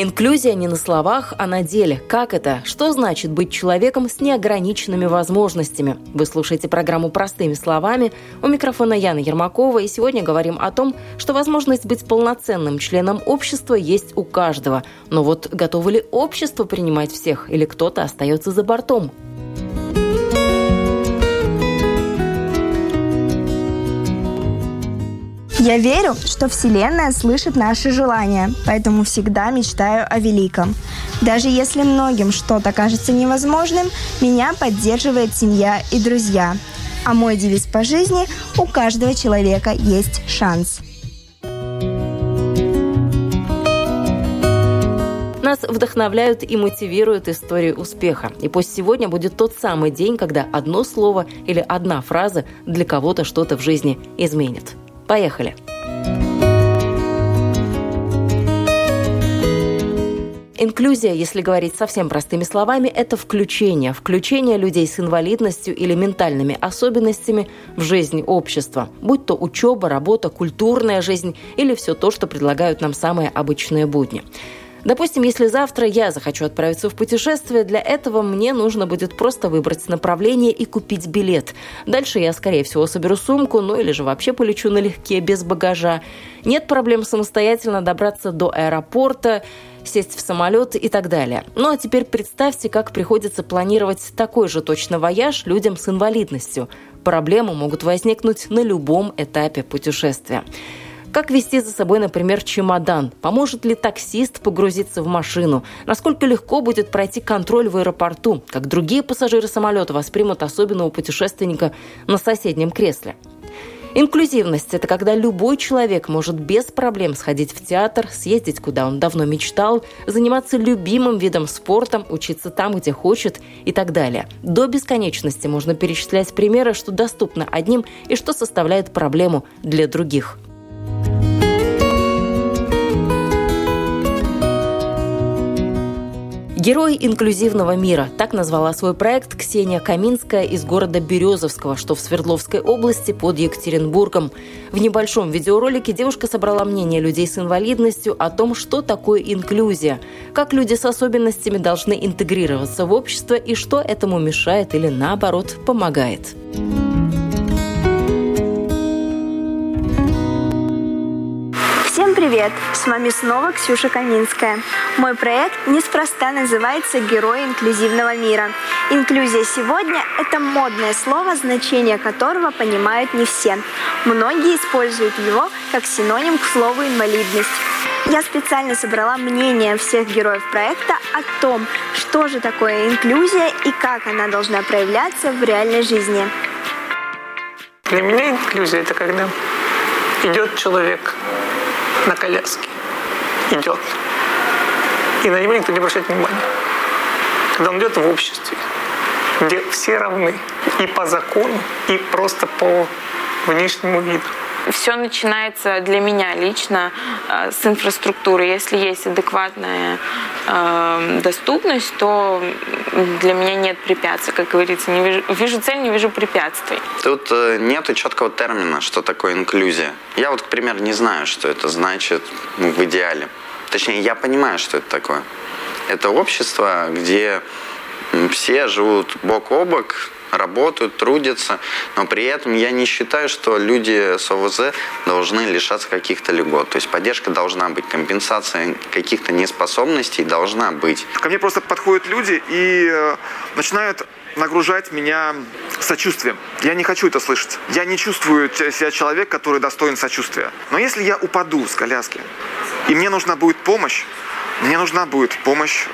Инклюзия не на словах, а на деле. Как это? Что значит быть человеком с неограниченными возможностями? Вы слушаете программу «Простыми словами». У микрофона Яна Ермакова. И сегодня говорим о том, что возможность быть полноценным членом общества есть у каждого. Но вот готово ли общество принимать всех? Или кто-то остается за бортом? Я верю, что Вселенная слышит наши желания, поэтому всегда мечтаю о великом. Даже если многим что-то кажется невозможным, меня поддерживает семья и друзья. А мой девиз по жизни – у каждого человека есть шанс. Нас вдохновляют и мотивируют истории успеха. И пусть сегодня будет тот самый день, когда одно слово или одна фраза для кого-то что-то в жизни изменит. Поехали! Инклюзия, если говорить совсем простыми словами, это включение. Включение людей с инвалидностью или ментальными особенностями в жизнь общества. Будь то учеба, работа, культурная жизнь или все то, что предлагают нам самые обычные будни. Допустим, если завтра я захочу отправиться в путешествие, для этого мне нужно будет просто выбрать направление и купить билет. Дальше я, скорее всего, соберу сумку, ну или же вообще полечу налегке, без багажа. Нет проблем самостоятельно добраться до аэропорта, сесть в самолет и так далее. Ну а теперь представьте, как приходится планировать такой же точно вояж людям с инвалидностью. Проблемы могут возникнуть на любом этапе путешествия. Как вести за собой, например, чемодан? Поможет ли таксист погрузиться в машину? Насколько легко будет пройти контроль в аэропорту? Как другие пассажиры самолета воспримут особенного путешественника на соседнем кресле? Инклюзивность – это когда любой человек может без проблем сходить в театр, съездить, куда он давно мечтал, заниматься любимым видом спорта, учиться там, где хочет и так далее. До бесконечности можно перечислять примеры, что доступно одним и что составляет проблему для других – Герои инклюзивного мира. Так назвала свой проект Ксения Каминская из города Березовского, что в Свердловской области под Екатеринбургом. В небольшом видеоролике девушка собрала мнение людей с инвалидностью о том, что такое инклюзия, как люди с особенностями должны интегрироваться в общество и что этому мешает или наоборот помогает. Привет! С вами снова Ксюша Каминская. Мой проект неспроста называется «Герои инклюзивного мира». Инклюзия сегодня – это модное слово, значение которого понимают не все. Многие используют его как синоним к слову «инвалидность». Я специально собрала мнение всех героев проекта о том, что же такое инклюзия и как она должна проявляться в реальной жизни. Для меня инклюзия – это когда идет человек на коляске идет. И на него никто не обращает внимания. Когда он идет в обществе, где все равны и по закону, и просто по внешнему виду все начинается для меня лично э, с инфраструктуры. Если есть адекватная э, доступность, то для меня нет препятствий, как говорится. Не вижу, вижу цель, не вижу препятствий. Тут э, нет четкого термина, что такое инклюзия. Я вот, к примеру, не знаю, что это значит ну, в идеале. Точнее, я понимаю, что это такое. Это общество, где все живут бок о бок, работают, трудятся, но при этом я не считаю, что люди с ОВЗ должны лишаться каких-то льгот. То есть поддержка должна быть, компенсация каких-то неспособностей должна быть. Ко мне просто подходят люди и э, начинают нагружать меня сочувствием. Я не хочу это слышать. Я не чувствую себя человек, который достоин сочувствия. Но если я упаду с коляски, и мне нужна будет помощь, мне нужна будет помощь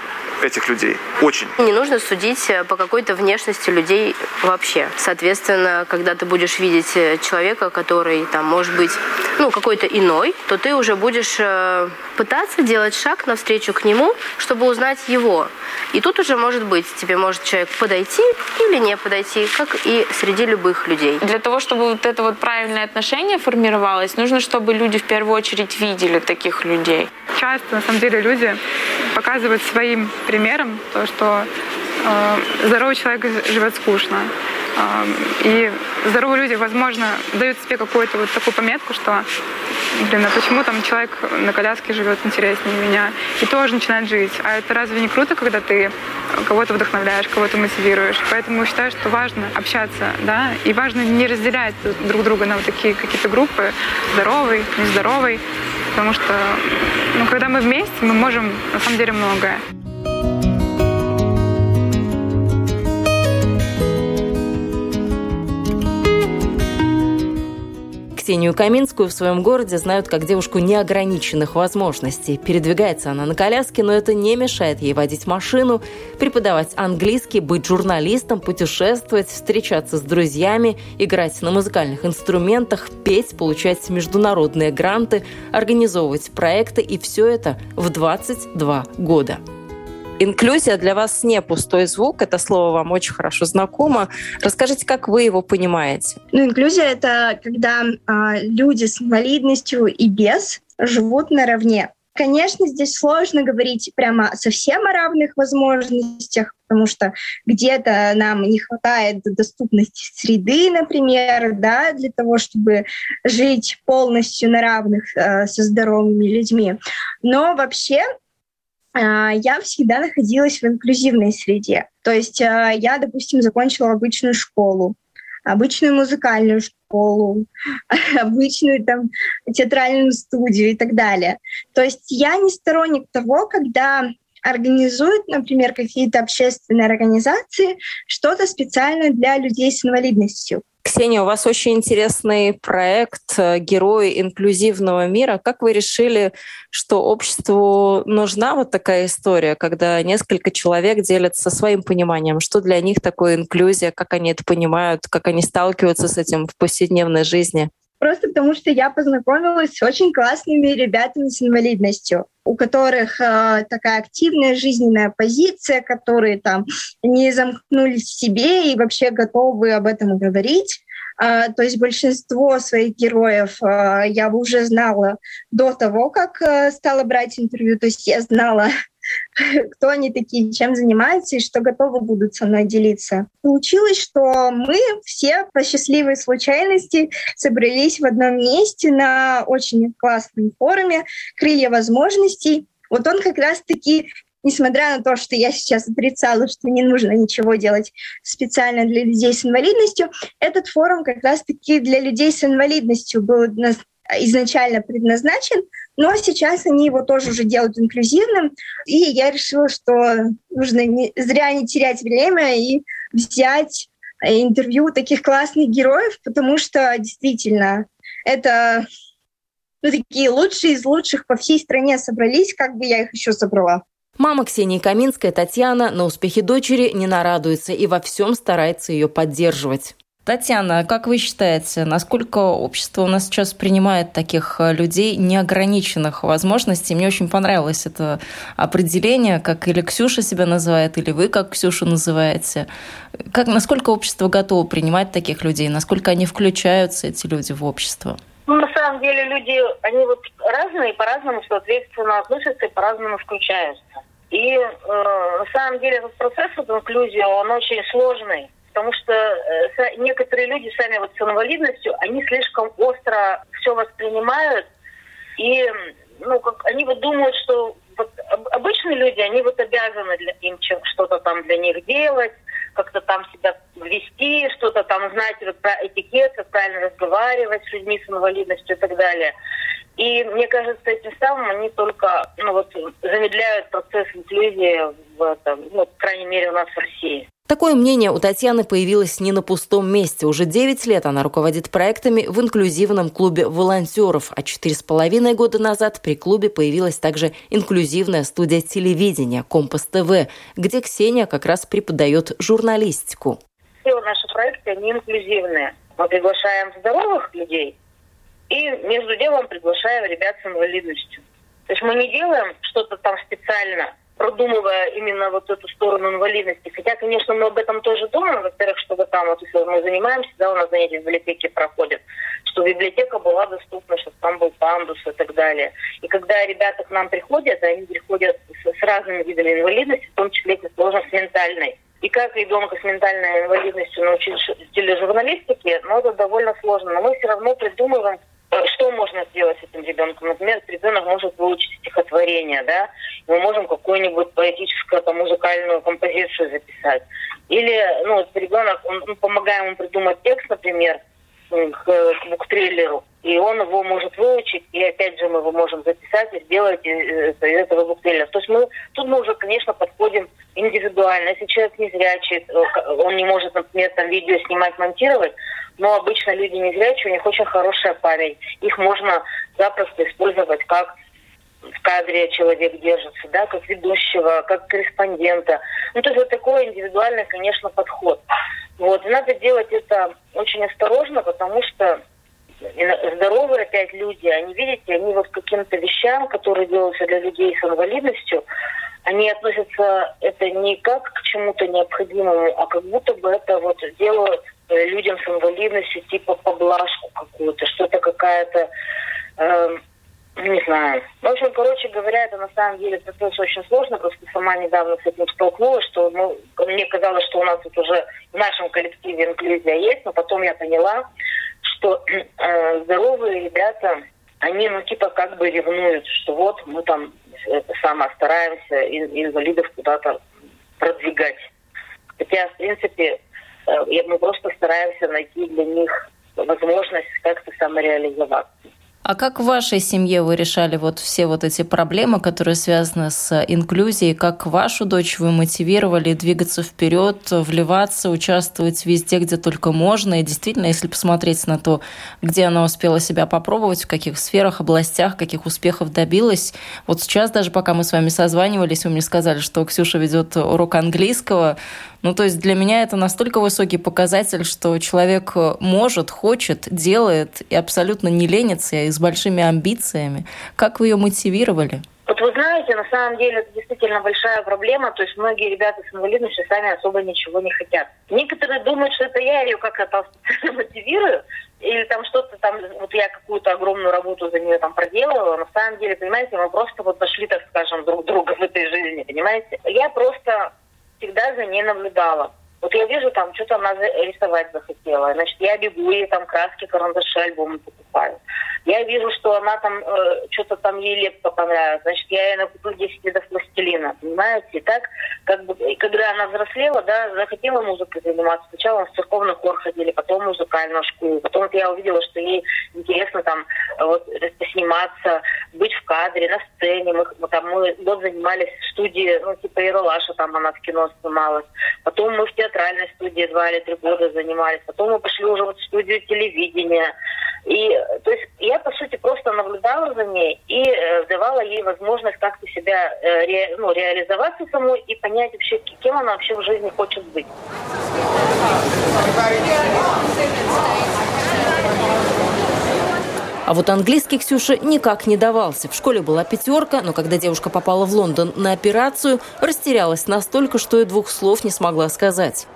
этих людей. Очень. Не нужно судить э, по какой-то внешности людей вообще. Соответственно, когда ты будешь видеть э, человека, который там может быть ну, какой-то иной, то ты уже будешь э, пытаться делать шаг навстречу к нему, чтобы узнать его. И тут уже может быть, тебе может человек подойти или не подойти, как и среди любых людей. Для того, чтобы вот это вот правильное отношение формировалось, нужно, чтобы люди в первую очередь видели таких людей. Часто, на самом деле, люди показывают своим примером то, что э, здоровый человек живет скучно. Э, и здоровые люди, возможно, дают себе какую-то вот такую пометку, что блин, а почему там человек на коляске живет интереснее меня? И тоже начинает жить. А это разве не круто, когда ты кого-то вдохновляешь, кого-то мотивируешь? Поэтому считаю, что важно общаться, да, и важно не разделять друг друга на вот такие какие-то группы, здоровый, нездоровый, потому что, ну, когда мы вместе, мы можем на самом деле многое. Ксению Каминскую в своем городе знают как девушку неограниченных возможностей. Передвигается она на коляске, но это не мешает ей водить машину, преподавать английский, быть журналистом, путешествовать, встречаться с друзьями, играть на музыкальных инструментах, петь, получать международные гранты, организовывать проекты и все это в 22 года. Инклюзия для вас не пустой звук, это слово вам очень хорошо знакомо. Расскажите, как вы его понимаете? Ну, инклюзия — это когда э, люди с инвалидностью и без живут наравне. Конечно, здесь сложно говорить прямо совсем о равных возможностях, потому что где-то нам не хватает доступности среды, например, да, для того, чтобы жить полностью на равных э, со здоровыми людьми. Но вообще я всегда находилась в инклюзивной среде. То есть а, я, допустим, закончила обычную школу, обычную музыкальную школу, обычную там театральную студию и так далее. То есть я не сторонник того, когда организуют, например, какие-то общественные организации что-то специальное для людей с инвалидностью. Ксения, у вас очень интересный проект э, «Герои инклюзивного мира». Как вы решили, что обществу нужна вот такая история, когда несколько человек делятся своим пониманием, что для них такое инклюзия, как они это понимают, как они сталкиваются с этим в повседневной жизни? Просто потому что я познакомилась с очень классными ребятами с инвалидностью, у которых э, такая активная жизненная позиция, которые там не замкнулись в себе и вообще готовы об этом говорить. Uh, то есть большинство своих героев uh, я уже знала до того, как uh, стала брать интервью. То есть я знала кто они такие, чем занимаются и что готовы будут со мной делиться. Получилось, что мы все по счастливой случайности собрались в одном месте на очень классном форуме «Крылья возможностей». Вот он как раз-таки несмотря на то, что я сейчас отрицала, что не нужно ничего делать специально для людей с инвалидностью, этот форум как раз-таки для людей с инвалидностью был изначально предназначен, но сейчас они его тоже уже делают инклюзивным, и я решила, что нужно не, зря не терять время и взять э, интервью таких классных героев, потому что действительно это ну, такие лучшие из лучших по всей стране собрались, как бы я их еще собрала. Мама Ксении Каминская, Татьяна, на успехи дочери не нарадуется и во всем старается ее поддерживать. Татьяна, как вы считаете, насколько общество у нас сейчас принимает таких э, людей неограниченных возможностей? Мне очень понравилось это определение, как или Ксюша себя называет, или вы как Ксюшу называете. Как, насколько общество готово принимать таких людей? Насколько они включаются, эти люди, в общество? Ну, на самом деле люди, они вот разные, по-разному, соответственно, относятся и по-разному включаются. И э, на самом деле этот процесс вот, инклюзии, он очень сложный потому что э, некоторые люди сами вот с инвалидностью, они слишком остро все воспринимают, и ну, как, они вот думают, что вот обычные люди, они вот обязаны для, им что-то там для них делать, как-то там себя вести, что-то там знать вот про этикет, как правильно разговаривать с людьми с инвалидностью и так далее. И мне кажется, этим самым они только ну, вот, замедляют процесс инклюзии, в, там, ну, по крайней мере, у нас в России. Такое мнение у Татьяны появилось не на пустом месте. Уже 9 лет она руководит проектами в инклюзивном клубе волонтеров, а четыре с половиной года назад при клубе появилась также инклюзивная студия телевидения «Компас ТВ», где Ксения как раз преподает журналистику. Все наши проекты, они инклюзивные. Мы приглашаем здоровых людей и между делом приглашаем ребят с инвалидностью. То есть мы не делаем что-то там специально – продумывая именно вот эту сторону инвалидности. Хотя, конечно, мы об этом тоже думаем. Во-первых, чтобы там, вот если мы занимаемся, да, у нас занятия в библиотеке проходят, что библиотека была доступна, чтобы там был пандус и так далее. И когда ребята к нам приходят, они приходят с, с разными видами инвалидности, в том числе и сложность ментальной. И как ребенка с ментальной инвалидностью научить тележурналистике, ну, это довольно сложно. Но мы все равно придумываем что можно сделать с этим ребенком? Например, ребенок может выучить стихотворение, да, мы можем какую-нибудь поэтическую, там, музыкальную композицию записать. Или, ну, вот ребенок, он, мы помогаем ему придумать текст, например, к, буктрейлеру, и он его может выучить, и опять же мы его можем записать и сделать из, из этого буктрейлера. То есть мы, тут мы уже, конечно, подходим индивидуально. Если человек не зрячий, э, он не может, например, там видео снимать, монтировать, но обычно люди не незрячие, у них очень хорошая память. Их можно запросто использовать как в кадре человек держится, да, как ведущего, как корреспондента. Ну, то есть вот такой индивидуальный, конечно, подход. Вот. Надо делать это очень осторожно, потому что здоровые опять люди, они, видите, они вот к каким-то вещам, которые делаются для людей с инвалидностью, они относятся это не как к чему-то необходимому, а как будто бы это вот делают Э, людям с инвалидностью типа поблажку какую-то, что-то какая-то, э, не знаю. В общем, короче говоря, это на самом деле процесс очень сложно, просто сама недавно с этим столкнулась, что ну, мне казалось, что у нас тут уже в нашем коллективе инклюзия есть, но потом я поняла, что э, здоровые ребята, они ну типа как бы ревнуют, что вот мы там самое стараемся инвалидов куда-то продвигать. Хотя, в принципе, Э, мы просто стараемся найти для них возможность как-то самореализоваться. А как в вашей семье вы решали вот все вот эти проблемы, которые связаны с инклюзией? Как вашу дочь вы мотивировали двигаться вперед, вливаться, участвовать везде, где только можно? И действительно, если посмотреть на то, где она успела себя попробовать, в каких сферах, областях, каких успехов добилась. Вот сейчас даже, пока мы с вами созванивались, вы мне сказали, что Ксюша ведет урок английского. Ну, то есть для меня это настолько высокий показатель, что человек может, хочет, делает и абсолютно не ленится, и с большими амбициями. Как вы ее мотивировали? Вот вы знаете, на самом деле это действительно большая проблема. То есть многие ребята с инвалидностью сами особо ничего не хотят. Некоторые думают, что это я ее как-то мотивирую, или там что-то там, вот я какую-то огромную работу за нее там проделала. На самом деле, понимаете, мы просто вот нашли, так скажем, друг друга в этой жизни, понимаете? Я просто всегда за ней наблюдала. Вот я вижу, там что-то она рисовать захотела. Значит, я бегу ей там краски, карандаши, альбомы покупаю. Я вижу, что она там, э, что-то там ей лепка понравилась. Значит, я ей накуплю 10 видов пластилина. Понимаете? И так, как бы, когда она взрослела, да, захотела музыкой заниматься. Сначала в церковный хор ходили, потом музыкальную школу. Потом вот я увидела, что ей интересно там вот сниматься, быть в кадре, на сцене. Мы, мы там мы год занимались в студии, ну, типа Ералаша, там она в кино снималась. Потом мы в театральной студии два или три года занимались. Потом мы пошли уже вот в студию телевидения. И, то есть, я, по сути, просто наблюдала за ней и э, давала ей возможность как-то себя э, ре, ну, реализоваться самой и понять вообще, кем она вообще в жизни хочет быть. А вот английский Ксюше никак не давался. В школе была пятерка, но когда девушка попала в Лондон на операцию, растерялась настолько, что и двух слов не смогла сказать.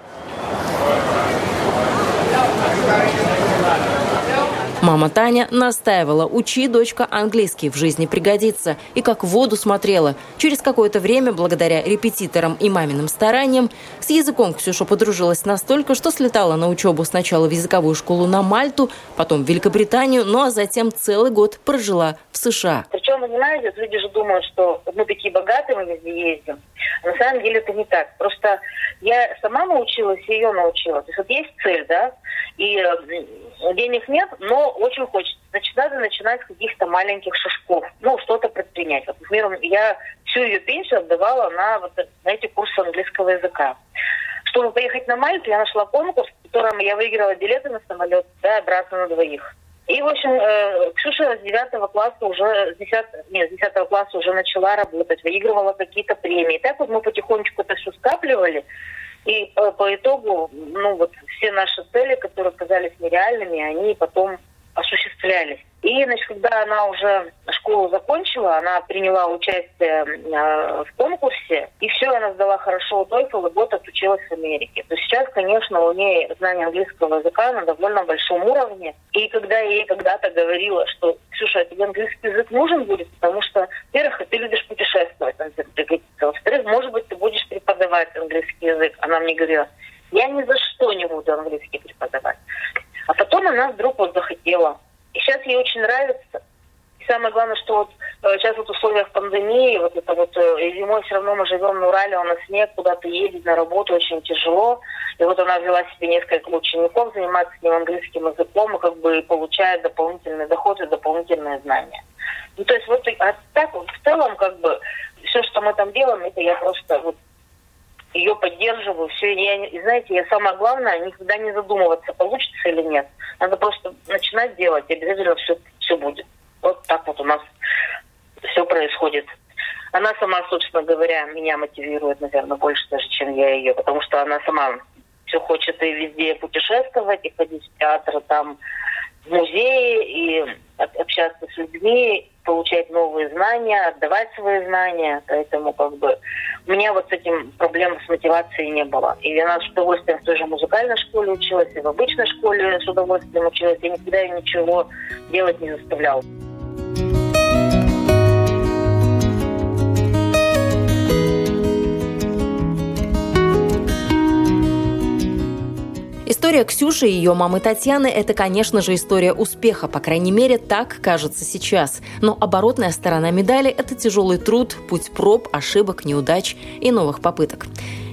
Мама Таня настаивала, учи, дочка, английский в жизни пригодится. И как в воду смотрела. Через какое-то время, благодаря репетиторам и маминым стараниям, с языком Ксюша подружилась настолько, что слетала на учебу сначала в языковую школу на Мальту, потом в Великобританию, ну а затем целый год прожила в США. Причем, вы понимаете, люди же думают, что мы такие богатые, мы везде ездим. А на самом деле это не так. Просто я сама научилась, ее научила. То есть вот есть цель, да, и э, денег нет, но очень хочется. Значит, надо начинать с каких-то маленьких шажков, ну, что-то предпринять. Вот, например, я всю ее пенсию отдавала на, вот, на эти курсы английского языка. чтобы поехать на Мальту, я нашла конкурс, в котором я выиграла билеты на самолет, да, обратно на двоих. И, в общем, э, Ксюша с 9 класса уже, с 10, нет, с 10 класса уже начала работать, выигрывала какие-то премии. Так вот мы потихонечку это все скапливали. И по, по итогу, ну вот все наши цели, которые казались нереальными, они потом осуществлялись. И, значит, когда она уже школу закончила, она приняла участие э, в конкурсе, и все, она сдала хорошо TOEFL, и год отучилась в Америке. То сейчас, конечно, у нее знание английского языка на довольно большом уровне. И когда я ей когда-то говорила, что, Ксюша, а тебе английский язык нужен будет, потому что, во-первых, ты любишь путешествовать, во-вторых, может быть, ты будешь преподавать английский язык. Она мне говорила, я ни за что не буду английский преподавать. А потом она вдруг вот захотела. И сейчас ей очень нравится. И самое главное, что вот э, сейчас вот в условиях пандемии, вот это вот э, зимой все равно мы живем на Урале, у нас снег, куда-то ездить на работу очень тяжело. И вот она взяла себе несколько учеников, занимается с ним английским языком и как бы получает дополнительный доход и дополнительные знания. Ну, то есть вот а так вот в целом как бы все, что мы там делаем, это я просто вот ее поддерживаю. Все, я, знаете, я самое главное, никогда не задумываться, получится или нет. Надо просто начинать делать, и обязательно все, все будет. Вот так вот у нас все происходит. Она сама, собственно говоря, меня мотивирует, наверное, больше даже, чем я ее, потому что она сама все хочет и везде путешествовать, и ходить в театр, там, в музеи, и общаться с людьми, получать новые знания, отдавать свои знания. Поэтому как бы у меня вот с этим проблем с мотивацией не было. И она с удовольствием в той же музыкальной школе училась, и в обычной школе с удовольствием училась. Я никогда ничего делать не заставляла. История Ксюши и ее мамы Татьяны – это, конечно же, история успеха, по крайней мере, так кажется сейчас. Но оборотная сторона медали – это тяжелый труд, путь проб, ошибок, неудач и новых попыток.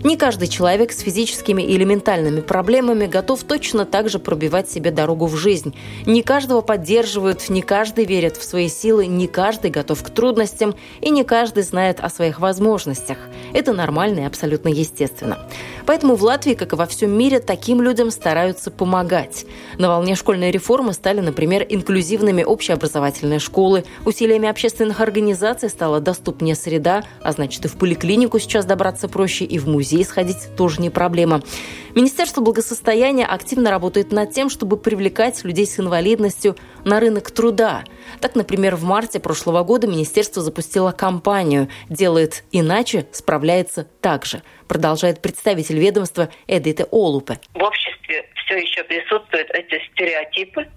Не каждый человек с физическими или ментальными проблемами готов точно так же пробивать себе дорогу в жизнь. Не каждого поддерживают, не каждый верит в свои силы, не каждый готов к трудностям и не каждый знает о своих возможностях. Это нормально и абсолютно естественно. Поэтому в Латвии, как и во всем мире, таким людям стараются помогать. На волне школьной реформы стали, например, инклюзивными общеобразовательные школы, усилиями общественных организаций стала доступнее среда, а значит и в поликлинику сейчас добраться проще, и в музей музей сходить тоже не проблема. Министерство благосостояния активно работает над тем, чтобы привлекать людей с инвалидностью на рынок труда. Так, например, в марте прошлого года министерство запустило кампанию «Делает иначе, справляется так же», продолжает представитель ведомства Эдита Олупе. В обществе все еще присутствуют эти стереотипы,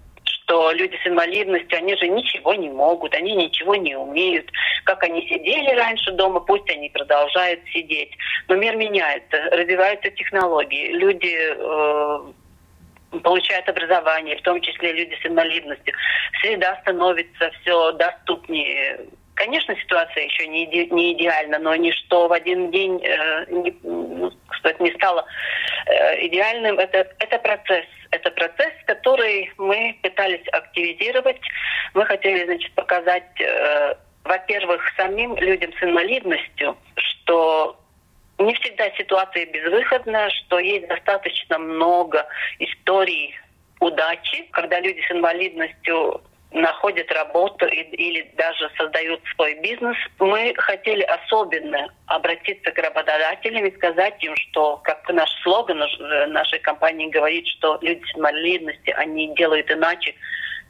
что люди с инвалидностью, они же ничего не могут, они ничего не умеют. Как они сидели раньше дома, пусть они продолжают сидеть. Но мир меняется, развиваются технологии, люди э, получают образование, в том числе люди с инвалидностью. Среда становится все доступнее. Конечно, ситуация еще не, иде, не идеальна, но ничто в один день э, не, ну, не стало э, идеальным. Это, это процесс это процесс, который мы пытались активизировать. Мы хотели, значит, показать, э, во-первых, самим людям с инвалидностью, что не всегда ситуация безвыходна, что есть достаточно много историй удачи, когда люди с инвалидностью находят работу или даже создают свой бизнес. Мы хотели особенно обратиться к работодателям и сказать им, что, как наш слоган нашей компании говорит, что люди с инвалидностью, они делают иначе,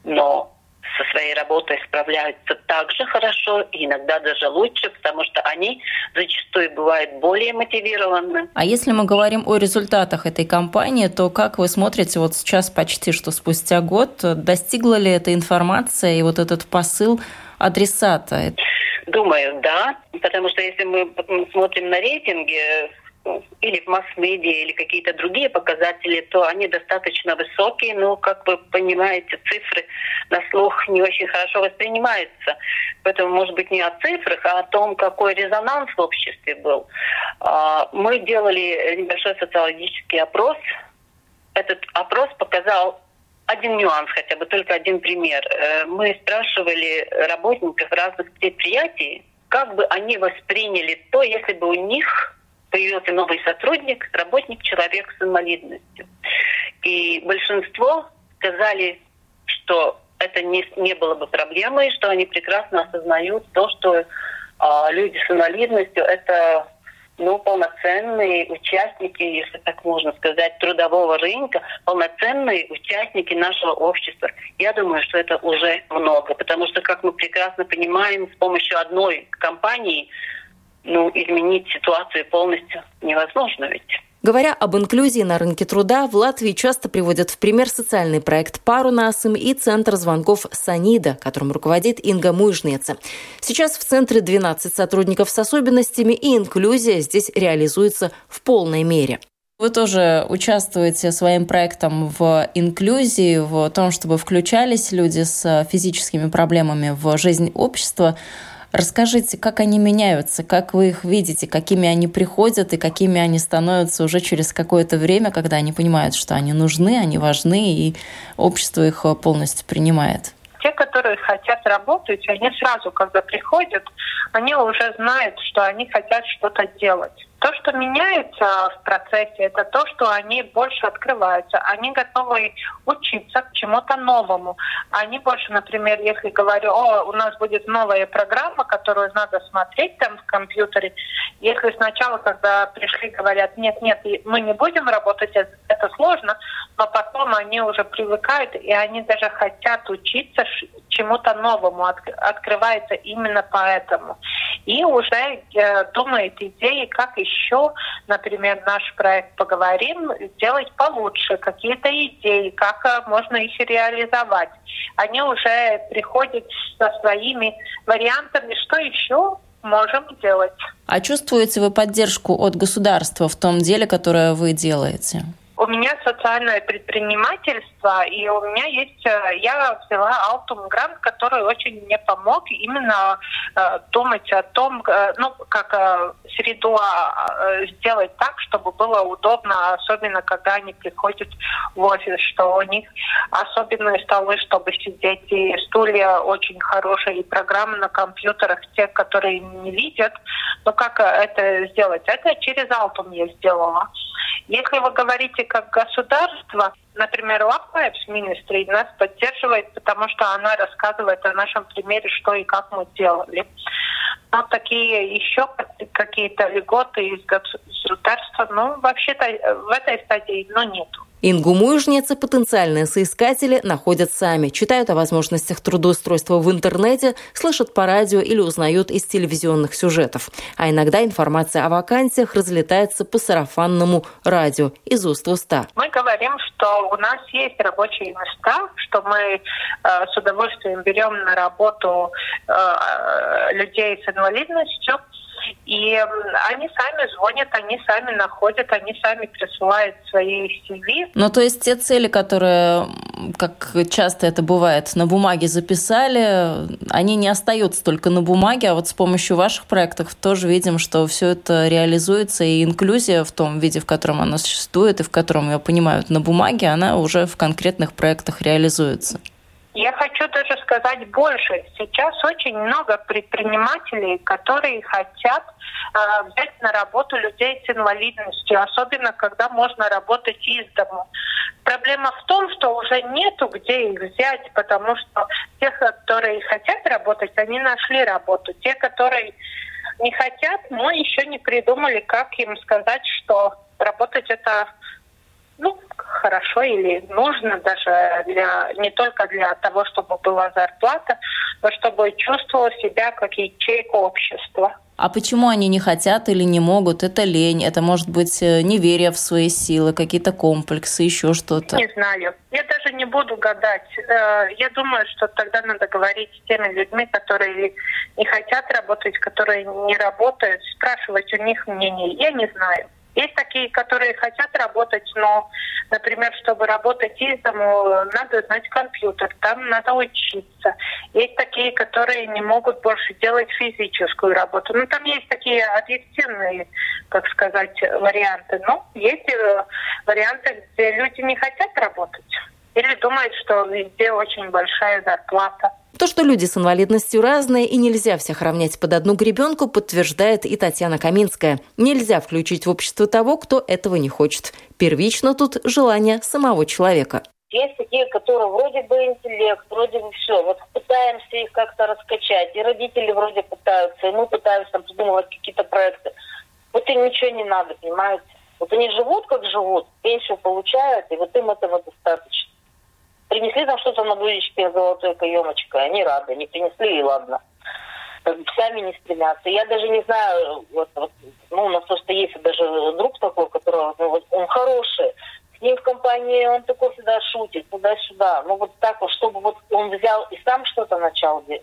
но со своей работой справляются так же хорошо, иногда даже лучше, потому что они зачастую бывают более мотивированы. А если мы говорим о результатах этой кампании, то как вы смотрите вот сейчас почти что спустя год, достигла ли эта информация и вот этот посыл адресата? Думаю, да, потому что если мы смотрим на рейтинги или в масс-медиа, или какие-то другие показатели, то они достаточно высокие, но, как вы понимаете, цифры на слух не очень хорошо воспринимаются. Поэтому, может быть, не о цифрах, а о том, какой резонанс в обществе был. А, мы делали небольшой социологический опрос. Этот опрос показал один нюанс, хотя бы только один пример. Э, мы спрашивали работников разных предприятий, как бы они восприняли то, если бы у них появился новый сотрудник, работник, человек с инвалидностью. И большинство сказали, что это не, не было бы проблемой, что они прекрасно осознают то, что э, люди с инвалидностью это ну, полноценные участники, если так можно сказать, трудового рынка, полноценные участники нашего общества. Я думаю, что это уже много, потому что, как мы прекрасно понимаем, с помощью одной компании ну, изменить ситуацию полностью невозможно ведь. Говоря об инклюзии на рынке труда, в Латвии часто приводят в пример социальный проект «Пару насым» и Центр звонков «Санида», которым руководит Инга Муйжнеца. Сейчас в центре 12 сотрудников с особенностями, и инклюзия здесь реализуется в полной мере. Вы тоже участвуете своим проектом в инклюзии, в том, чтобы включались люди с физическими проблемами в жизнь общества. Расскажите, как они меняются, как вы их видите, какими они приходят и какими они становятся уже через какое-то время, когда они понимают, что они нужны, они важны, и общество их полностью принимает? Те, которые хотят работать, они сразу, когда приходят, они уже знают, что они хотят что-то делать. То, что меняется в процессе, это то, что они больше открываются, они готовы учиться к чему-то новому. Они больше, например, если говорю, о, у нас будет новая программа, которую надо смотреть там в компьютере, если сначала, когда пришли, говорят, нет, нет, мы не будем работать, это сложно, но потом они уже привыкают, и они даже хотят учиться чему-то новому, открывается именно поэтому. И уже э, думает идеи, как еще, например, наш проект «Поговорим» сделать получше, какие-то идеи, как э, можно их реализовать. Они уже приходят со своими вариантами, что еще можем делать. А чувствуете вы поддержку от государства в том деле, которое вы делаете? У меня социальное предпринимательство, и у меня есть, э, я взяла Altum грант, который очень мне помог именно э, думать о том, э, ну, как э, среду э, сделать так, чтобы было удобно, особенно когда они приходят в офис, что у них особенные столы, чтобы сидеть, и стулья очень хорошие, и программы на компьютерах, те, которые не видят. Но как это сделать? Это через Altum я сделала. Если вы говорите как государство, например, Лапаевс Ministry нас поддерживает, потому что она рассказывает о нашем примере, что и как мы делали. Но такие еще какие-то льготы из государства, ну, вообще-то в этой стадии, ну, нету. Ингу Муйжницы потенциальные соискатели находят сами, читают о возможностях трудоустройства в интернете, слышат по радио или узнают из телевизионных сюжетов. А иногда информация о вакансиях разлетается по сарафанному радио из уст в уста. Мы говорим, что у нас есть рабочие места, что мы э, с удовольствием берем на работу э, людей с инвалидностью, и они сами звонят, они сами находят, они сами присылают свои CV. Ну, то есть те цели, которые, как часто это бывает, на бумаге записали, они не остаются только на бумаге, а вот с помощью ваших проектов тоже видим, что все это реализуется, и инклюзия в том виде, в котором она существует, и в котором ее понимают на бумаге, она уже в конкретных проектах реализуется. Я хочу даже сказать больше. Сейчас очень много предпринимателей, которые хотят э, взять на работу людей с инвалидностью, особенно когда можно работать из дому. Проблема в том, что уже нету где их взять, потому что те, которые хотят работать, они нашли работу. Те, которые не хотят, мы еще не придумали, как им сказать, что работать это ну, хорошо или нужно даже для, не только для того, чтобы была зарплата, но чтобы чувствовала себя как ячейка общества. А почему они не хотят или не могут? Это лень, это может быть э, неверие в свои силы, какие-то комплексы, еще что-то. Не знаю. Я даже не буду гадать. Э, я думаю, что тогда надо говорить с теми людьми, которые не хотят работать, которые не работают, спрашивать у них мнение. Я не знаю. Есть такие, которые хотят работать, но, например, чтобы работать из дому, надо знать компьютер, там надо учиться. Есть такие, которые не могут больше делать физическую работу. Ну, там есть такие объективные, как сказать, варианты. Но есть э, варианты, где люди не хотят работать или думают, что везде очень большая зарплата. То, что люди с инвалидностью разные и нельзя всех равнять под одну гребенку, подтверждает и Татьяна Каминская. Нельзя включить в общество того, кто этого не хочет. Первично тут желание самого человека. Есть такие, которые вроде бы интеллект, вроде бы все. Вот пытаемся их как-то раскачать. И родители вроде пытаются, и мы пытаемся там придумывать какие-то проекты. Вот им ничего не надо, понимаете? Вот они живут, как живут, пенсию получают, и вот им этого достаточно. Принесли там что-то на блюдечке золотой каемочкой, они рады, не принесли, и ладно. Сами не стремятся. Я даже не знаю, вот, вот, ну, у нас просто есть даже друг такой, который, ну, вот, он хороший, с ним в компании он такой всегда шутит, туда-сюда. Ну, вот так вот, чтобы вот он взял и сам что-то начал делать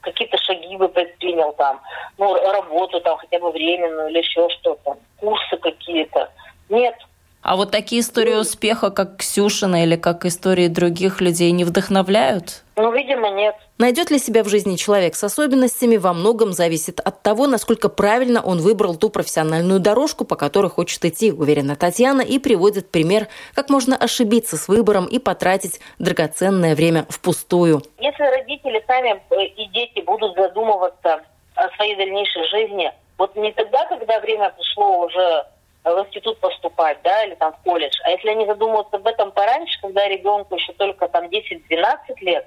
какие-то шаги бы предпринял там, ну, работу там хотя бы временную или еще что-то, курсы какие-то. Нет, а вот такие истории успеха, как Ксюшина или как истории других людей, не вдохновляют? Ну, видимо, нет. Найдет ли себя в жизни человек с особенностями, во многом зависит от того, насколько правильно он выбрал ту профессиональную дорожку, по которой хочет идти, уверена Татьяна, и приводит пример, как можно ошибиться с выбором и потратить драгоценное время впустую. Если родители сами э, и дети будут задумываться о своей дальнейшей жизни, вот не тогда, когда время пришло уже в институт поступать, да, или там в колледж. А если они задумываются об этом пораньше, когда ребенку еще только там 10-12 лет,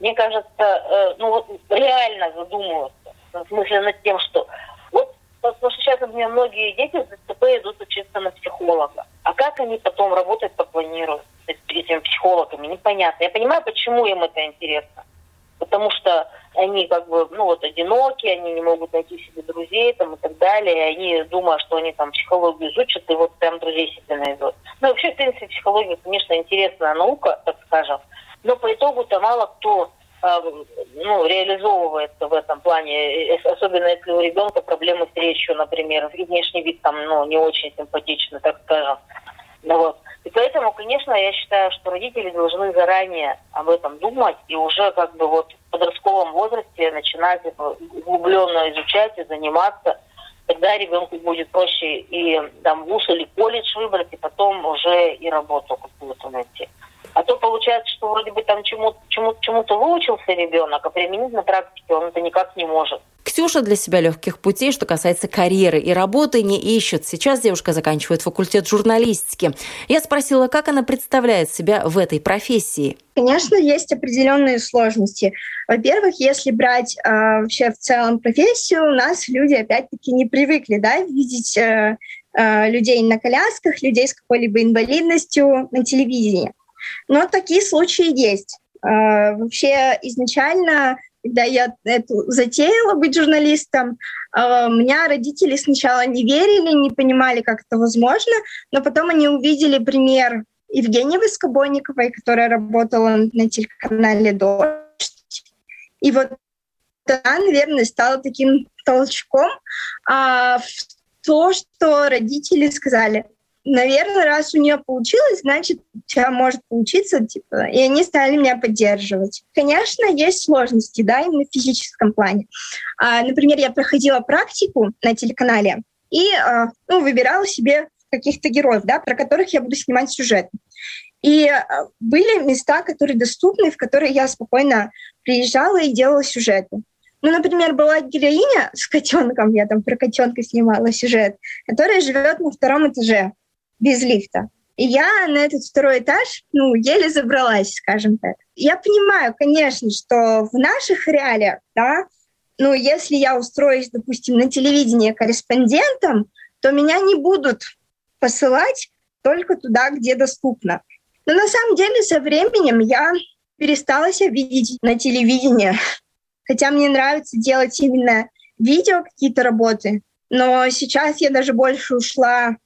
мне кажется, э, ну вот реально задумываются, в смысле над тем, что вот потому что сейчас у меня многие дети с ДЦП идут учиться на психолога. А как они потом работать попланируют с этими психологами, непонятно. Я понимаю, почему им это интересно потому что они как бы, ну вот, одиноки, они не могут найти себе друзей там и так далее, и они думают, что они там психологию изучат, и вот прям друзей себе найдут. Ну, вообще, в принципе, психология, конечно, интересная наука, так скажем, но по итогу-то мало кто а, ну, реализовывается в этом плане, особенно если у ребенка проблемы с речью, например, и внешний вид там, ну, не очень симпатичный, так скажем. Ну, вот. И поэтому, конечно, я считаю, что родители должны заранее об этом думать и уже как бы вот в подростковом возрасте начинать углубленно изучать и заниматься. Тогда ребенку будет проще и там вуз или колледж выбрать, и потом уже и работу какую-то найти. А то получается, что вроде бы там чему-то чему, чему выучился ребенок, а применить на практике он это никак не может. Ксюша для себя легких путей, что касается карьеры и работы, не ищет. Сейчас девушка заканчивает факультет журналистики. Я спросила, как она представляет себя в этой профессии. Конечно, есть определенные сложности. Во-первых, если брать э, вообще в целом профессию, у нас люди опять-таки не привыкли да, видеть э, э, людей на колясках, людей с какой-либо инвалидностью на телевидении. Но такие случаи есть. Э, вообще изначально когда я эту затеяла быть журналистом, э, меня родители сначала не верили, не понимали, как это возможно, но потом они увидели пример Евгении Воскобойниковой, которая работала на телеканале «Дождь». И вот она, наверное, стала таким толчком а, в то, что родители сказали, наверное, раз у нее получилось, значит, у тебя может получиться, типа, и они стали меня поддерживать. Конечно, есть сложности, да, именно в физическом плане. А, например, я проходила практику на телеканале и, а, ну, выбирала себе каких-то героев, да, про которых я буду снимать сюжет. И а, были места, которые доступны, в которые я спокойно приезжала и делала сюжеты. Ну, например, была героиня с котенком, я там про котенка снимала сюжет, которая живет на втором этаже без лифта. И я на этот второй этаж, ну, еле забралась, скажем так. Я понимаю, конечно, что в наших реалиях, да, ну, если я устроюсь, допустим, на телевидение корреспондентом, то меня не будут посылать только туда, где доступно. Но на самом деле со временем я перестала себя видеть на телевидении. Хотя мне нравится делать именно видео какие-то работы. Но сейчас я даже больше ушла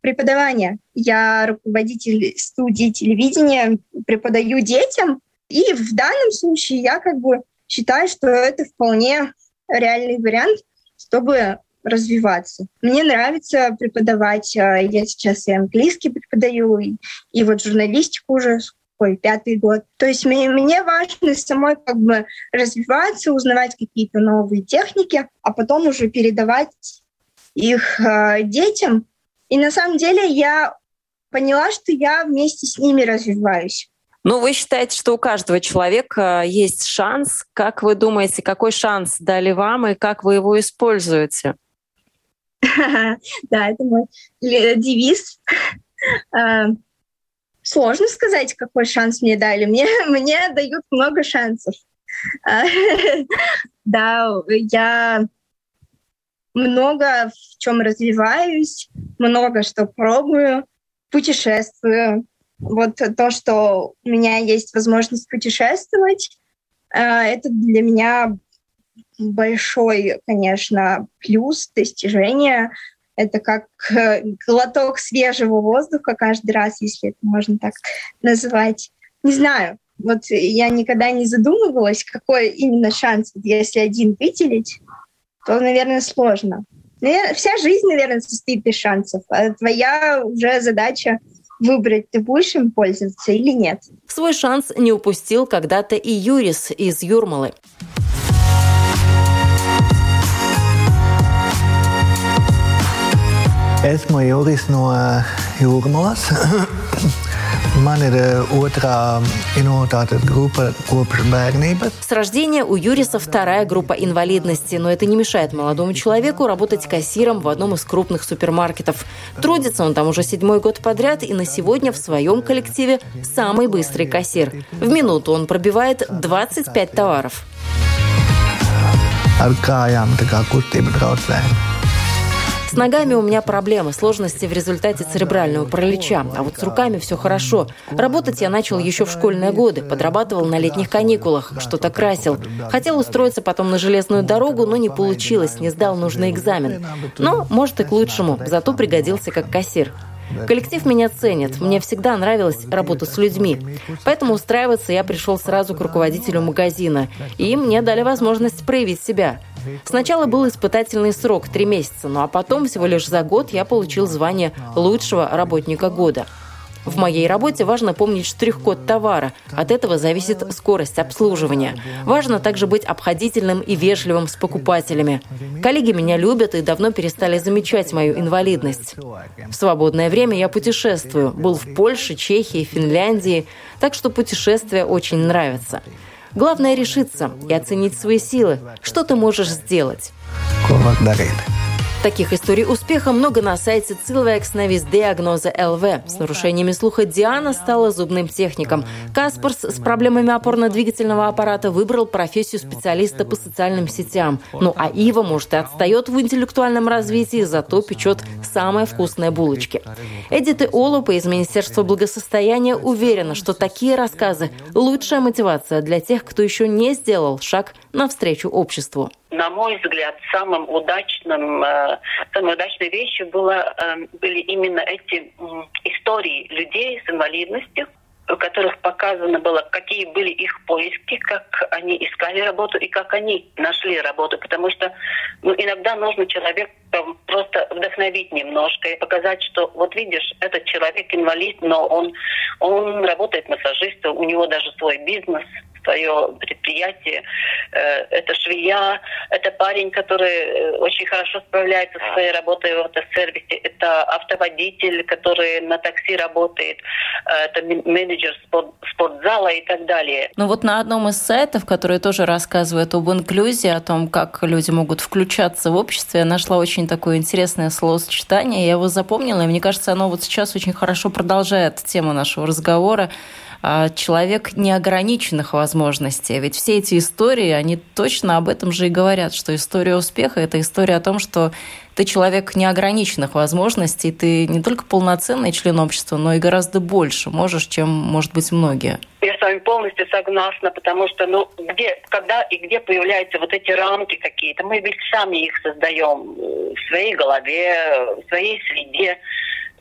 преподавания. Я руководитель студии телевидения, преподаю детям. И в данном случае я как бы считаю, что это вполне реальный вариант, чтобы развиваться. Мне нравится преподавать. А, я сейчас и английский преподаю, и, вот журналистику уже ой, пятый год. То есть мне, мне важно самой как бы развиваться, узнавать какие-то новые техники, а потом уже передавать их э, детям, и на самом деле я поняла, что я вместе с ними развиваюсь. Ну, вы считаете, что у каждого человека есть шанс. Как вы думаете, какой шанс дали вам и как вы его используете? Да, это мой девиз. А, сложно сказать, какой шанс мне дали. Мне, мне дают много шансов. А, да, я много в чем развиваюсь, много что пробую, путешествую. Вот то, что у меня есть возможность путешествовать, а, это для меня большой, конечно, плюс, достижение. Это как э, глоток свежего воздуха каждый раз, если это можно так назвать. Не знаю, вот я никогда не задумывалась, какой именно шанс, если один выделить, то, наверное, сложно. Вся жизнь, наверное, состоит из шансов. А твоя уже задача выбрать, ты будешь им пользоваться или нет. Свой шанс не упустил когда-то и Юрис из Юрмалы. Esmu Juris no Jūrmalas. Man ir otrā инвалидtātes группа kopš bērnības. С рождения у Юриса вторая группа инвалидности, но это не мешает молодому человеку работать кассиром в одном из крупных супермаркетов. Трудится он там уже седьмой год подряд и на сегодня в своем коллективе самый быстрый кассир. В минуту он пробивает 25 товаров. Ar kājām tā kā kustība traucēja. С ногами у меня проблемы, сложности в результате церебрального паралича. А вот с руками все хорошо. Работать я начал еще в школьные годы. Подрабатывал на летних каникулах, что-то красил. Хотел устроиться потом на железную дорогу, но не получилось, не сдал нужный экзамен. Но, может, и к лучшему. Зато пригодился как кассир. Коллектив меня ценит. Мне всегда нравилась работа с людьми. Поэтому устраиваться я пришел сразу к руководителю магазина. И мне дали возможность проявить себя. Сначала был испытательный срок – три месяца, ну а потом всего лишь за год я получил звание лучшего работника года. В моей работе важно помнить штрих-код товара. От этого зависит скорость обслуживания. Важно также быть обходительным и вежливым с покупателями. Коллеги меня любят и давно перестали замечать мою инвалидность. В свободное время я путешествую. Был в Польше, Чехии, Финляндии. Так что путешествия очень нравятся. Главное решиться и оценить свои силы. Что ты можешь сделать? Таких историй успеха много на сайте Cilvēks nevis диагноза ЛВ. С нарушениями слуха Диана стала зубным техником. Каспарс с проблемами опорно-двигательного аппарата выбрал профессию специалиста по социальным сетям. Ну а Ива, может, и отстает в интеллектуальном развитии, зато печет самые вкусные булочки. Эдит и Олупа из Министерства благосостояния уверена, что такие рассказы – лучшая мотивация для тех, кто еще не сделал шаг навстречу обществу на мой взгляд, самым удачным, э, самой удачной вещью было, э, были именно эти истории людей с инвалидностью, в которых показано было, какие были их поиски, как они искали работу и как они нашли работу. Потому что ну, иногда нужно человека просто вдохновить немножко и показать, что вот видишь, этот человек инвалид, но он, он работает массажистом, у него даже свой бизнес – свое предприятие. Э, это швея, это парень, который э, очень хорошо справляется со своей работой в автосервисе. Это автоводитель, который на такси работает. Э, это менеджер спортзала и так далее. Ну вот на одном из сайтов, который тоже рассказывает об инклюзии, о том, как люди могут включаться в общество, я нашла очень такое интересное словосочетание. Я его запомнила, и мне кажется, оно вот сейчас очень хорошо продолжает тему нашего разговора. А, человек неограниченных возможностей. Ведь все эти истории, они точно об этом же и говорят, что история успеха – это история о том, что ты человек неограниченных возможностей, ты не только полноценный член общества, но и гораздо больше можешь, чем, может быть, многие. Я с вами полностью согласна, потому что, ну, где, когда и где появляются вот эти рамки какие-то, мы ведь сами их создаем в своей голове, в своей среде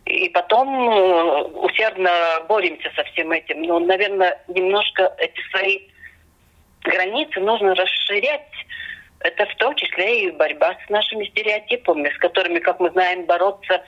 и потом э, усердно боремся со всем этим. Но, наверное, немножко эти свои границы нужно расширять это в том числе и борьба с нашими стереотипами, с которыми, как мы знаем, бороться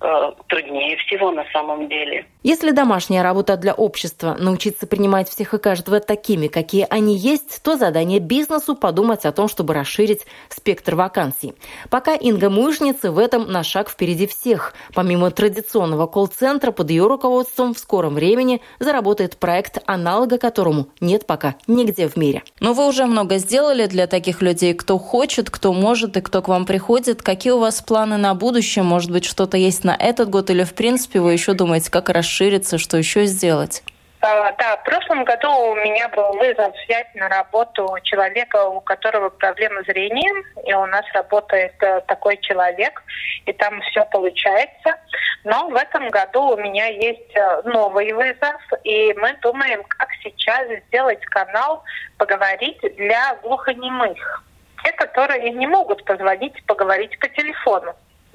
э, труднее всего на самом деле. Если домашняя работа для общества – научиться принимать всех и каждого такими, какие они есть, то задание бизнесу – подумать о том, чтобы расширить спектр вакансий. Пока Инга Мышница в этом на шаг впереди всех. Помимо традиционного колл-центра, под ее руководством в скором времени заработает проект, аналога которому нет пока нигде в мире. Но вы уже много сделали для таких людей, кто хочет, кто может и кто к вам приходит. Какие у вас планы на будущее? Может быть, что-то есть на этот год или, в принципе, вы еще думаете, как расшириться, что еще сделать? А, да, в прошлом году у меня был вызов взять на работу человека, у которого проблемы зрением, и у нас работает э, такой человек, и там все получается. Но в этом году у меня есть э, новый вызов, и мы думаем, как сейчас сделать канал «Поговорить» для глухонемых. Те, которые не могут позвонить, поговорить по телефону.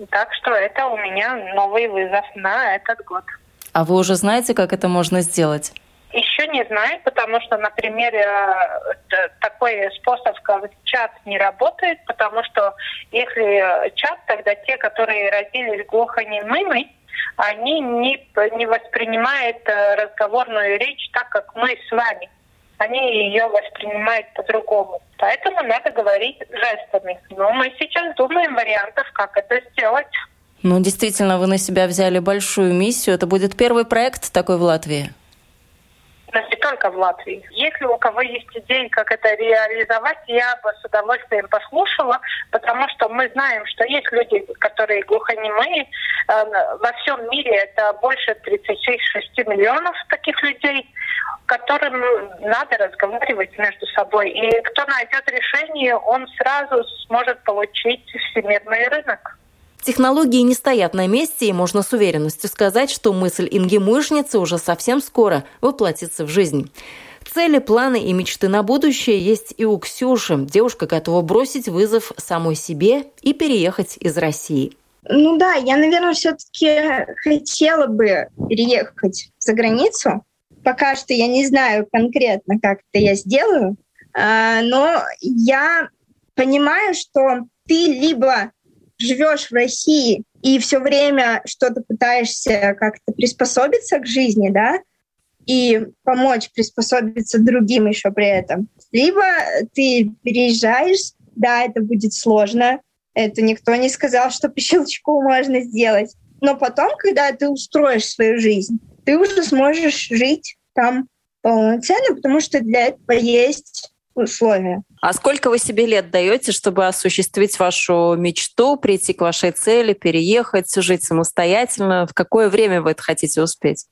Так что это у меня новый вызов на этот год. А вы уже знаете, как это можно сделать? Еще не знаю, потому что, например, э, такой способ, как чат, не работает, потому что если чат, тогда те, которые родились глухонемыми, они не, не воспринимают э, разговорную речь так, как мы с вами. Они ее воспринимают по-другому. Поэтому надо говорить жестами. Но мы сейчас думаем вариантов, как это сделать. Ну, действительно, вы на себя взяли большую миссию. Это будет первый проект такой в Латвии? не только в Латвии. Если у кого есть идеи, как это реализовать, я бы с удовольствием послушала, потому что мы знаем, что есть люди, которые глухонемые. Э, во всем мире это больше 36 миллионов таких людей, которым надо разговаривать между собой. И кто найдет решение, он сразу сможет получить всемирный рынок. Технологии не стоят на месте, и можно с уверенностью сказать, что мысль Инги Мышницы уже совсем скоро воплотится в жизнь. Цели, планы и мечты на будущее есть и у Ксюши. Девушка готова бросить вызов самой себе и переехать из России. Ну да, я, наверное, все-таки хотела бы переехать за границу. Пока что я не знаю конкретно, как это я сделаю, а, но я понимаю, что ты либо живешь в России и все время что-то пытаешься как-то приспособиться к жизни, да, и помочь приспособиться другим еще при этом. Либо ты переезжаешь, да, это будет сложно, это никто не сказал, что по щелчку можно сделать. Но потом, когда ты устроишь свою жизнь, ты уже сможешь жить там полноценно, потому что для этого есть условия. А сколько вы себе лет даете, чтобы осуществить вашу мечту, прийти к вашей цели, переехать, жить самостоятельно? В какое время вы это хотите успеть?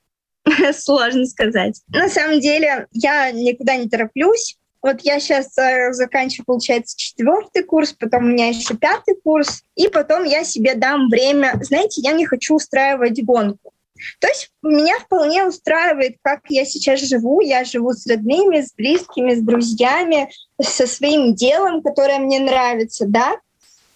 Сложно сказать. На самом деле я никуда не тороплюсь. Вот я сейчас э, заканчиваю, получается, четвертый курс, потом у меня еще пятый курс, и потом я себе дам время. Знаете, я не хочу устраивать гонку. То есть меня вполне устраивает, как я сейчас живу. Я живу с родными, с близкими, с друзьями, со своим делом, которое мне нравится, да.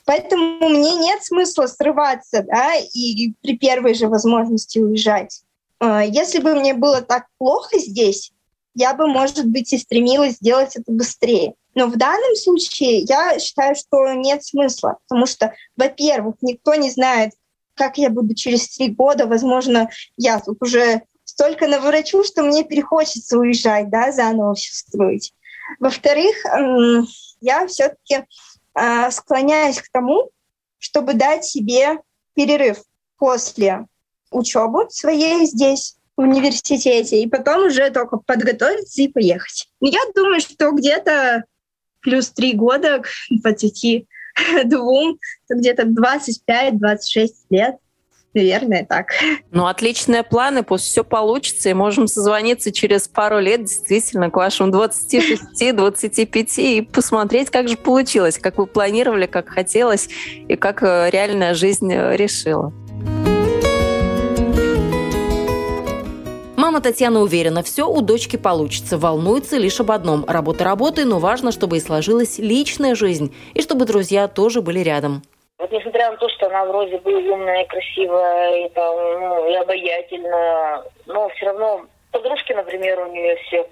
Поэтому мне нет смысла срываться, да, и при первой же возможности уезжать. А, если бы мне было так плохо здесь, я бы, может быть, и стремилась сделать это быстрее. Но в данном случае я считаю, что нет смысла, потому что, во-первых, никто не знает, как я буду через три года, возможно, я тут уже столько наворочу, что мне перехочется уезжать, да, заново все строить. Во-вторых, я все-таки а, склоняюсь к тому, чтобы дать себе перерыв после учебы своей здесь, в университете, и потом уже только подготовиться и поехать. Я думаю, что где-то плюс три года к 20 двум, где-то 25-26 лет. Наверное, так. Ну, отличные планы, пусть все получится, и можем созвониться через пару лет действительно к вашим 26-25 и посмотреть, как же получилось, как вы планировали, как хотелось, и как э, реальная жизнь э, решила. Мама Татьяна уверена, все у дочки получится. Волнуется лишь об одном. Работа работы, но важно, чтобы и сложилась личная жизнь, и чтобы друзья тоже были рядом. Вот несмотря на то, что она вроде бы умная, красивая и, там, ну, и обаятельная, но все равно Подружки, например, у нее все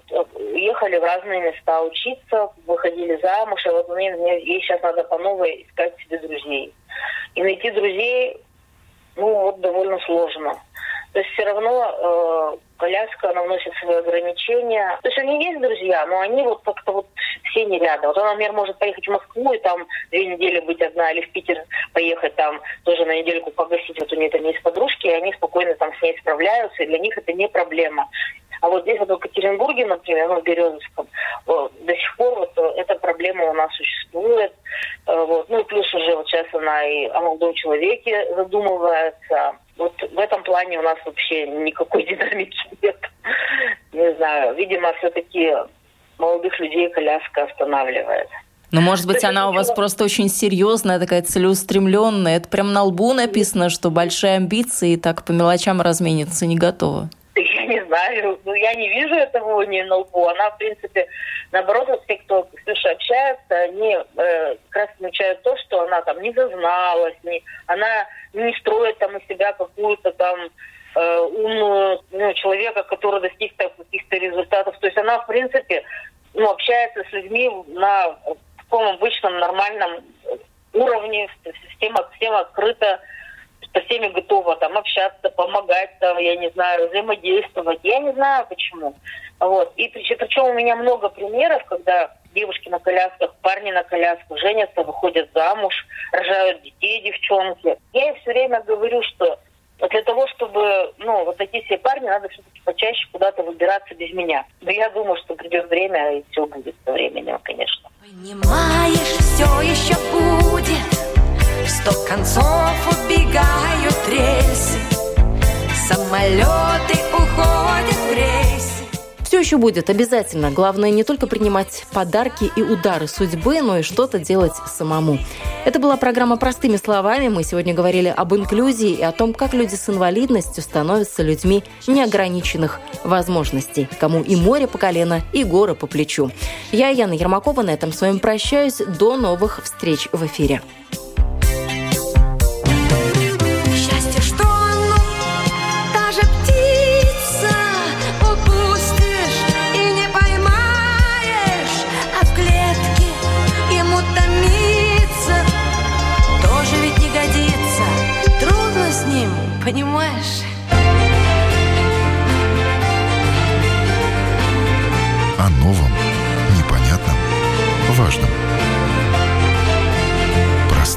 ехали в разные места учиться, выходили замуж, и вот мне, ей сейчас надо по новой искать себе друзей. И найти друзей, ну вот довольно сложно. То есть все равно э, коляска, она вносит свои ограничения. То есть нее есть друзья, но они вот как-то вот все не рядом. Вот она, например, может поехать в Москву и там две недели быть одна, или в Питер поехать там тоже на недельку погасить. Вот у нее там есть подружки, и они спокойно там с ней справляются, и для них это не проблема. А вот здесь, вот в Екатеринбурге, например, ну, в Березовском, до сих пор вот э, эта проблема у нас существует. Э, вот. Ну и плюс уже вот сейчас она и о молодом человеке задумывается. Вот в этом плане у нас вообще никакой динамики нет. Не знаю, видимо, все-таки молодых людей коляска останавливает. Ну, может быть, она у вас просто очень серьезная, такая целеустремленная. Это прям на лбу написано, что большие амбиции и так по мелочам размениться не готова. Я не знаю, ну я не вижу этого у нее на лбу. Она, в принципе, наоборот, вот все, кто с общается, они э, как раз замечают то, что она там не зазналась, не, она не строит там из себя какую-то там э, умную ну, человека, который достиг каких-то результатов. То есть она, в принципе, ну, общается с людьми на таком обычном нормальном уровне, система, система открыта, со всеми готова там общаться, помогать, там, я не знаю, взаимодействовать. Я не знаю почему. Вот. И причем у меня много примеров, когда девушки на колясках, парни на колясках женятся, выходят замуж, рожают детей, девчонки. Я им все время говорю, что для того, чтобы, ну, вот такие все парни, надо все-таки почаще куда-то выбираться без меня. Но я думаю, что придет время, и все будет со временем, конечно. Понимаешь, все еще будет, сто концов убегают рельсы, самолеты уходят в рейсы. Все еще будет обязательно. Главное не только принимать подарки и удары судьбы, но и что-то делать самому. Это была программа «Простыми словами». Мы сегодня говорили об инклюзии и о том, как люди с инвалидностью становятся людьми неограниченных возможностей. Кому и море по колено, и горы по плечу. Я, Яна Ермакова, на этом с вами прощаюсь. До новых встреч в эфире.